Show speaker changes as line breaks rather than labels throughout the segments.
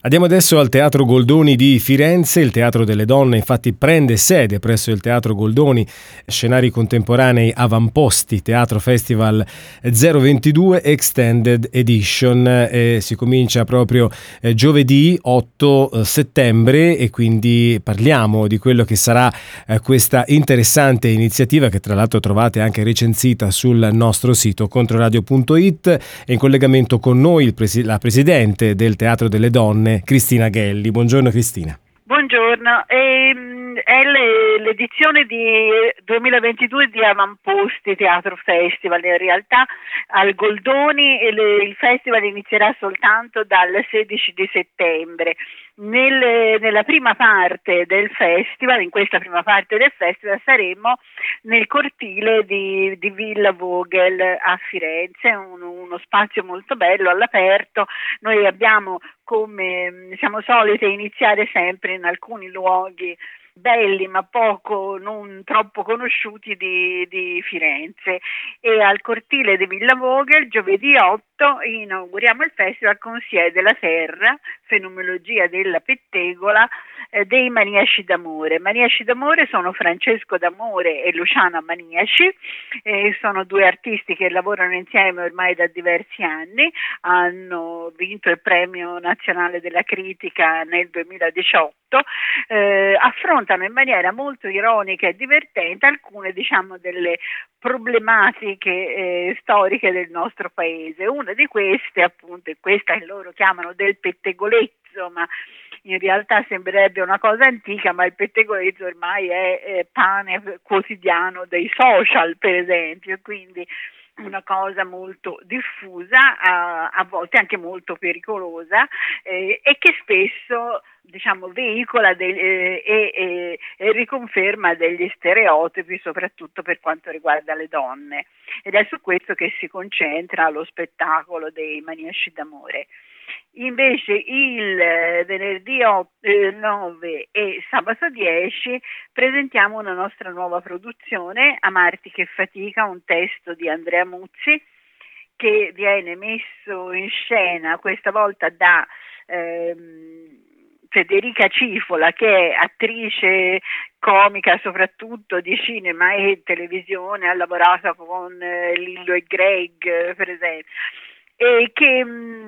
Andiamo adesso al Teatro Goldoni di Firenze. Il Teatro delle Donne infatti prende sede presso il Teatro Goldoni, scenari contemporanei avamposti, Teatro Festival 022 Extended Edition. Eh, si comincia proprio eh, giovedì 8 eh, settembre e quindi parliamo di quello che sarà eh, questa interessante iniziativa che tra l'altro trovate anche recensita sul nostro sito controradio.it e in collegamento con noi la Presidente del Teatro delle Donne Cristina Ghelli. Buongiorno Cristina.
Buongiorno, ehm, è l'edizione di 2022 di Avamposti Teatro Festival, in realtà al Goldoni il festival inizierà soltanto dal 16 di settembre. Nel, nella prima parte del festival, in questa prima parte del festival, saremo nel cortile di, di Villa Vogel a Firenze, un, uno spazio molto bello all'aperto. Noi abbiamo, come siamo soliti, iniziare sempre in alcuni luoghi belli ma poco, non troppo conosciuti di, di Firenze e al cortile di Villa Vogel giovedì 8 inauguriamo il festival con Siede la Terra, fenomenologia della pettegola eh, dei Maniaci d'Amore. Maniaci d'Amore sono Francesco D'Amore e Luciana Maniaci, eh, sono due artisti che lavorano insieme ormai da diversi anni, hanno vinto il premio nazionale della critica nel 2018, eh, affrontano in maniera molto ironica e divertente alcune diciamo, delle problematiche eh, storiche del nostro paese. Una di queste, appunto, è questa che loro chiamano del pettegolezzo, ma in realtà sembrerebbe una cosa antica, ma il pettegolezzo ormai è, è pane quotidiano dei social, per esempio, quindi una cosa molto diffusa, a, a volte anche molto pericolosa eh, e che spesso diciamo, veicola de- eh, e, e, riconferma degli stereotipi, soprattutto per quanto riguarda le donne. Ed è su questo che si concentra lo spettacolo dei maniaci d'amore. Invece il eh, venerdì 9 e sabato 10 presentiamo una nostra nuova produzione, Amarti che fatica, un testo di Andrea Muzzi che viene messo in scena questa volta da ehm, Federica Cifola che è attrice comica soprattutto di cinema e televisione, ha lavorato con eh, Lillo e Greg per esempio e che mh,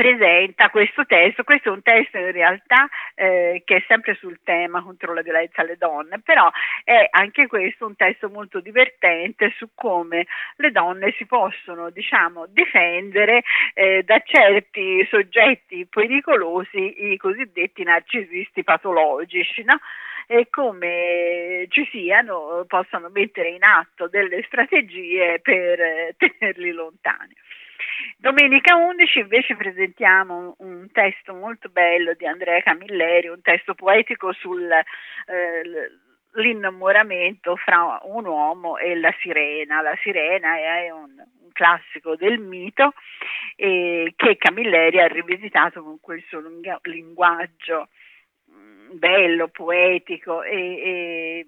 presenta questo testo. Questo è un testo in realtà eh, che è sempre sul tema contro la violenza alle donne, però è anche questo un testo molto divertente su come le donne si possono, diciamo, difendere eh, da certi soggetti pericolosi, i cosiddetti narcisisti patologici, no? e come ci siano, possano mettere in atto delle strategie per eh, tenerli lontani. Domenica 11 invece presentiamo un testo molto bello di Andrea Camilleri, un testo poetico sull'innamoramento eh, fra un uomo e la sirena. La sirena è un, un classico del mito eh, che Camilleri ha rivisitato con quel suo linguaggio mm, bello, poetico e, e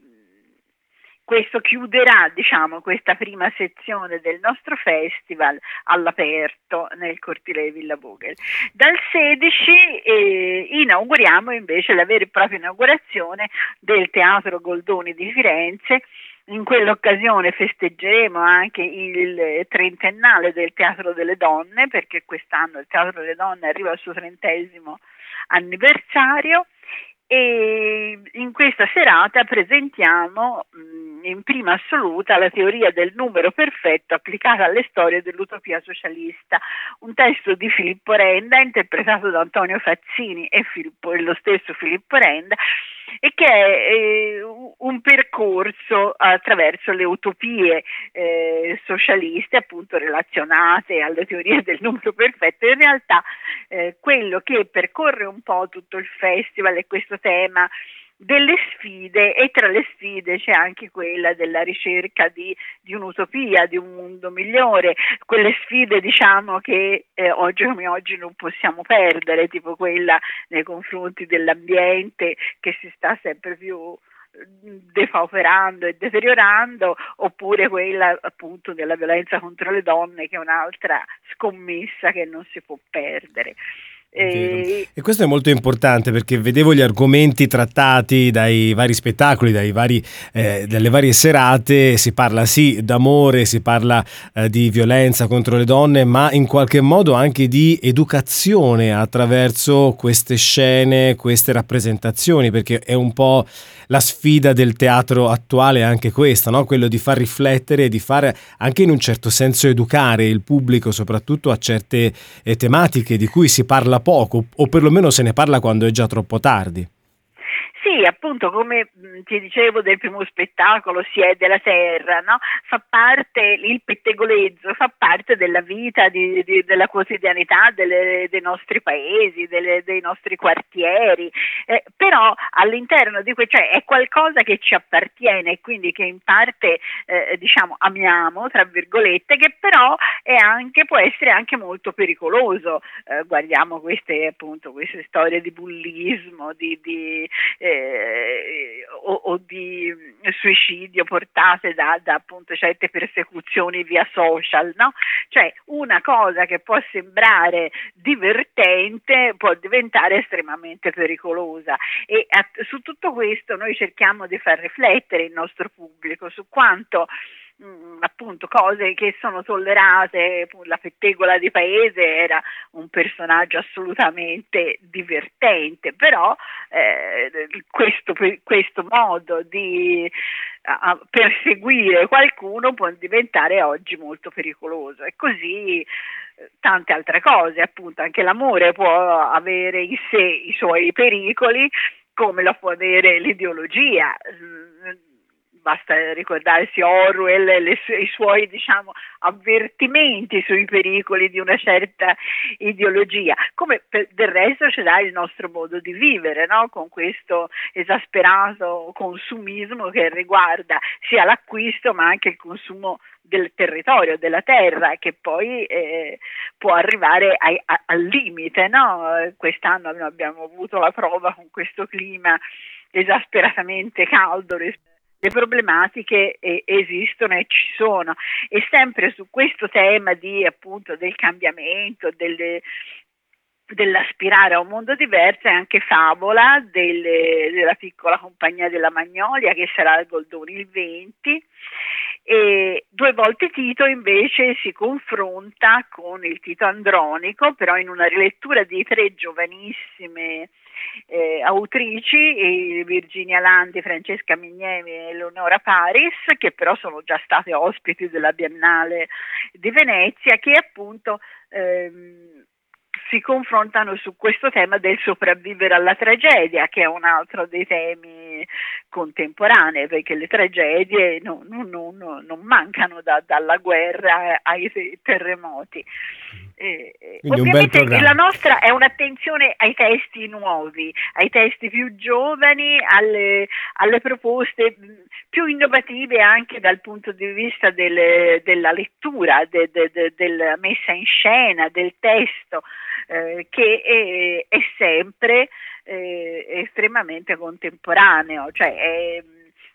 questo chiuderà diciamo, questa prima sezione del nostro festival all'aperto nel cortile di Villa Vogel. Dal 16 eh, inauguriamo invece la vera e propria inaugurazione del Teatro Goldoni di Firenze in quell'occasione festeggeremo anche il trentennale del Teatro delle Donne, perché quest'anno il Teatro delle Donne arriva al suo trentesimo anniversario e in questa serata presentiamo mh, in prima assoluta la teoria del numero perfetto applicata alle storie dell'utopia socialista, un testo di Filippo Renda interpretato da Antonio Fazzini e, Filippo, e lo stesso Filippo Renda e che è eh, un percorso attraverso le utopie eh, socialiste appunto relazionate alle teorie del numero perfetto. In realtà eh, quello che percorre un po' tutto il festival è questo tema delle sfide e tra le sfide c'è anche quella della ricerca di, di un'utopia, di un mondo migliore, quelle sfide diciamo che eh, oggi come oggi non possiamo perdere, tipo quella nei confronti dell'ambiente che si sta sempre più defauperando e deteriorando, oppure quella appunto della violenza contro le donne che è un'altra scommessa che non si può perdere.
E... e... questo è molto importante perché vedevo gli argomenti trattati dai vari spettacoli, dai vari, eh, dalle varie serate, si parla sì d'amore, si parla eh, di violenza contro le donne, ma in qualche modo anche di educazione attraverso queste scene, queste rappresentazioni, perché è un po' la sfida del teatro attuale anche questa, no? quello di far riflettere e di fare anche in un certo senso educare il pubblico soprattutto a certe eh, tematiche di cui si parla poco o perlomeno se ne parla quando è già troppo tardi.
Appunto, come ti dicevo del primo spettacolo, si è della terra, no? fa parte, il pettegolezzo fa parte della vita, di, di, della quotidianità delle, dei nostri paesi, delle, dei nostri quartieri, eh, però all'interno di questo, cioè è qualcosa che ci appartiene e quindi che in parte eh, diciamo amiamo, tra virgolette, che però anche, può essere anche molto pericoloso. Eh, guardiamo queste, appunto, queste storie di bullismo, di, di eh, eh, o, o, di suicidio portate da, da, appunto certe persecuzioni via social, no? Cioè una cosa che può sembrare divertente può diventare estremamente pericolosa e a, su tutto questo noi cerchiamo di far riflettere il nostro pubblico su quanto appunto cose che sono tollerate, la pettegola di paese era un personaggio assolutamente divertente, però eh, questo, questo, modo di a, perseguire qualcuno può diventare oggi molto pericoloso. E così eh, tante altre cose, appunto anche l'amore può avere in sé i suoi pericoli come lo può avere l'ideologia basta ricordarsi Orwell e i suoi diciamo, avvertimenti sui pericoli di una certa ideologia, come per, del resto ce l'ha il nostro modo di vivere, no? con questo esasperato consumismo che riguarda sia l'acquisto ma anche il consumo del territorio, della terra, che poi eh, può arrivare ai, a, al limite. No? Quest'anno abbiamo avuto la prova con questo clima esasperatamente caldo le problematiche eh, esistono e ci sono. E sempre su questo tema di, appunto, del cambiamento, delle, dell'aspirare a un mondo diverso è anche Favola delle, della piccola compagnia della Magnolia che sarà al Goldoni il 20 e due volte Tito invece si confronta con il Tito Andronico però in una rilettura di tre giovanissime eh, autrici, Virginia Landi, Francesca Mignemi e Eleonora Paris, che però sono già state ospiti della Biennale di Venezia, che appunto ehm, si confrontano su questo tema del sopravvivere alla tragedia, che è un altro dei temi contemporanei, perché le tragedie non, non, non, non mancano da, dalla guerra ai terremoti. Eh, ovviamente la nostra è un'attenzione ai testi nuovi, ai testi più giovani, alle, alle proposte più innovative anche dal punto di vista del, della lettura, de, de, de, della messa in scena, del testo, eh, che è, è sempre eh, estremamente contemporaneo. Cioè è,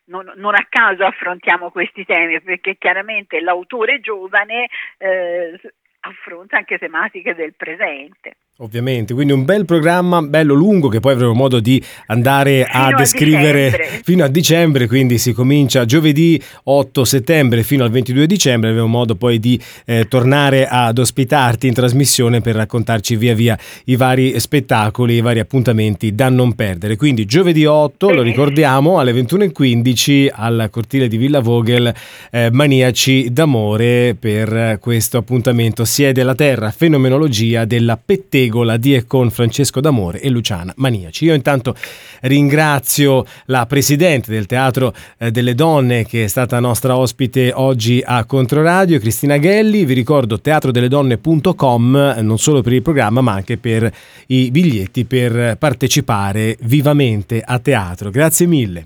non, non, a caso affrontiamo questi temi perché chiaramente l'autore giovane eh, affronta anche tematiche del presente.
Ovviamente, quindi un bel programma, bello lungo che poi avremo modo di andare a descrivere a fino a dicembre, quindi si comincia giovedì 8 settembre fino al 22 dicembre, avremo modo poi di eh, tornare ad ospitarti in trasmissione per raccontarci via via i vari spettacoli, i vari appuntamenti da non perdere. Quindi giovedì 8, lo ricordiamo, alle 21.15 al cortile di Villa Vogel, eh, Maniaci d'amore per questo appuntamento. Sia della terra, fenomenologia della pettegolezza regola di e con Francesco D'Amore e Luciana Maniaci. Io intanto ringrazio la presidente del Teatro eh, delle Donne che è stata nostra ospite oggi a Controradio, Cristina Ghelli. Vi ricordo teatrodeledonne.com non solo per il programma ma anche per i biglietti per partecipare vivamente a teatro. Grazie mille.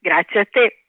Grazie a te.